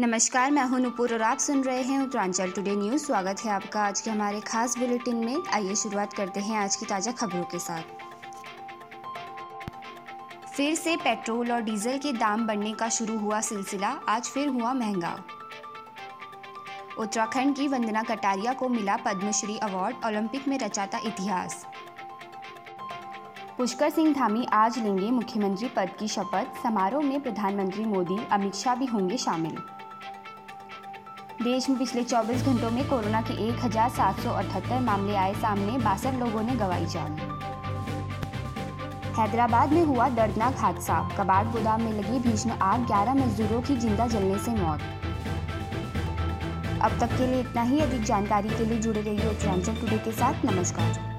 नमस्कार, मैं हूँ नुपुर और आप सुन रहे हैं उत्तरांचल टुडे न्यूज़ स्वागत है आपका आज के हमारे खास बुलेटिन में। आइए शुरुआत करते हैं आज की ताज़ा खबरों के साथ। फिर से पेट्रोल और डीजल के दाम बढ़ने का शुरू हुआ सिलसिला, आज फिर हुआ महँगा। उत्तराखंड की वंदना कटारिया को मिला पद्मश्री अवार्ड, ओलंपिक में रचाता इतिहास। पुष्कर सिंह धामी आज लेंगे मुख्यमंत्री पद की शपथ, समारोह में प्रधानमंत्री मोदी, अमित शाह भी होंगे शामिल। देश में पिछले 24 घंटों में कोरोना के एक हज़ार सात सौ अठहत्तर मामले आए सामने, बासठ लोगों ने गवाई जान। हैदराबाद में हुआ दर्दनाक हादसा। कबाड़ गोदाम में लगी भीषण आग 11 मजदूरों की ज़िंदा जलने से मौत। अब तक के लिए इतना ही। अधिक जानकारी के लिए जुड़े रहिए उत्तरांचल टुडे के साथ। नमस्कार।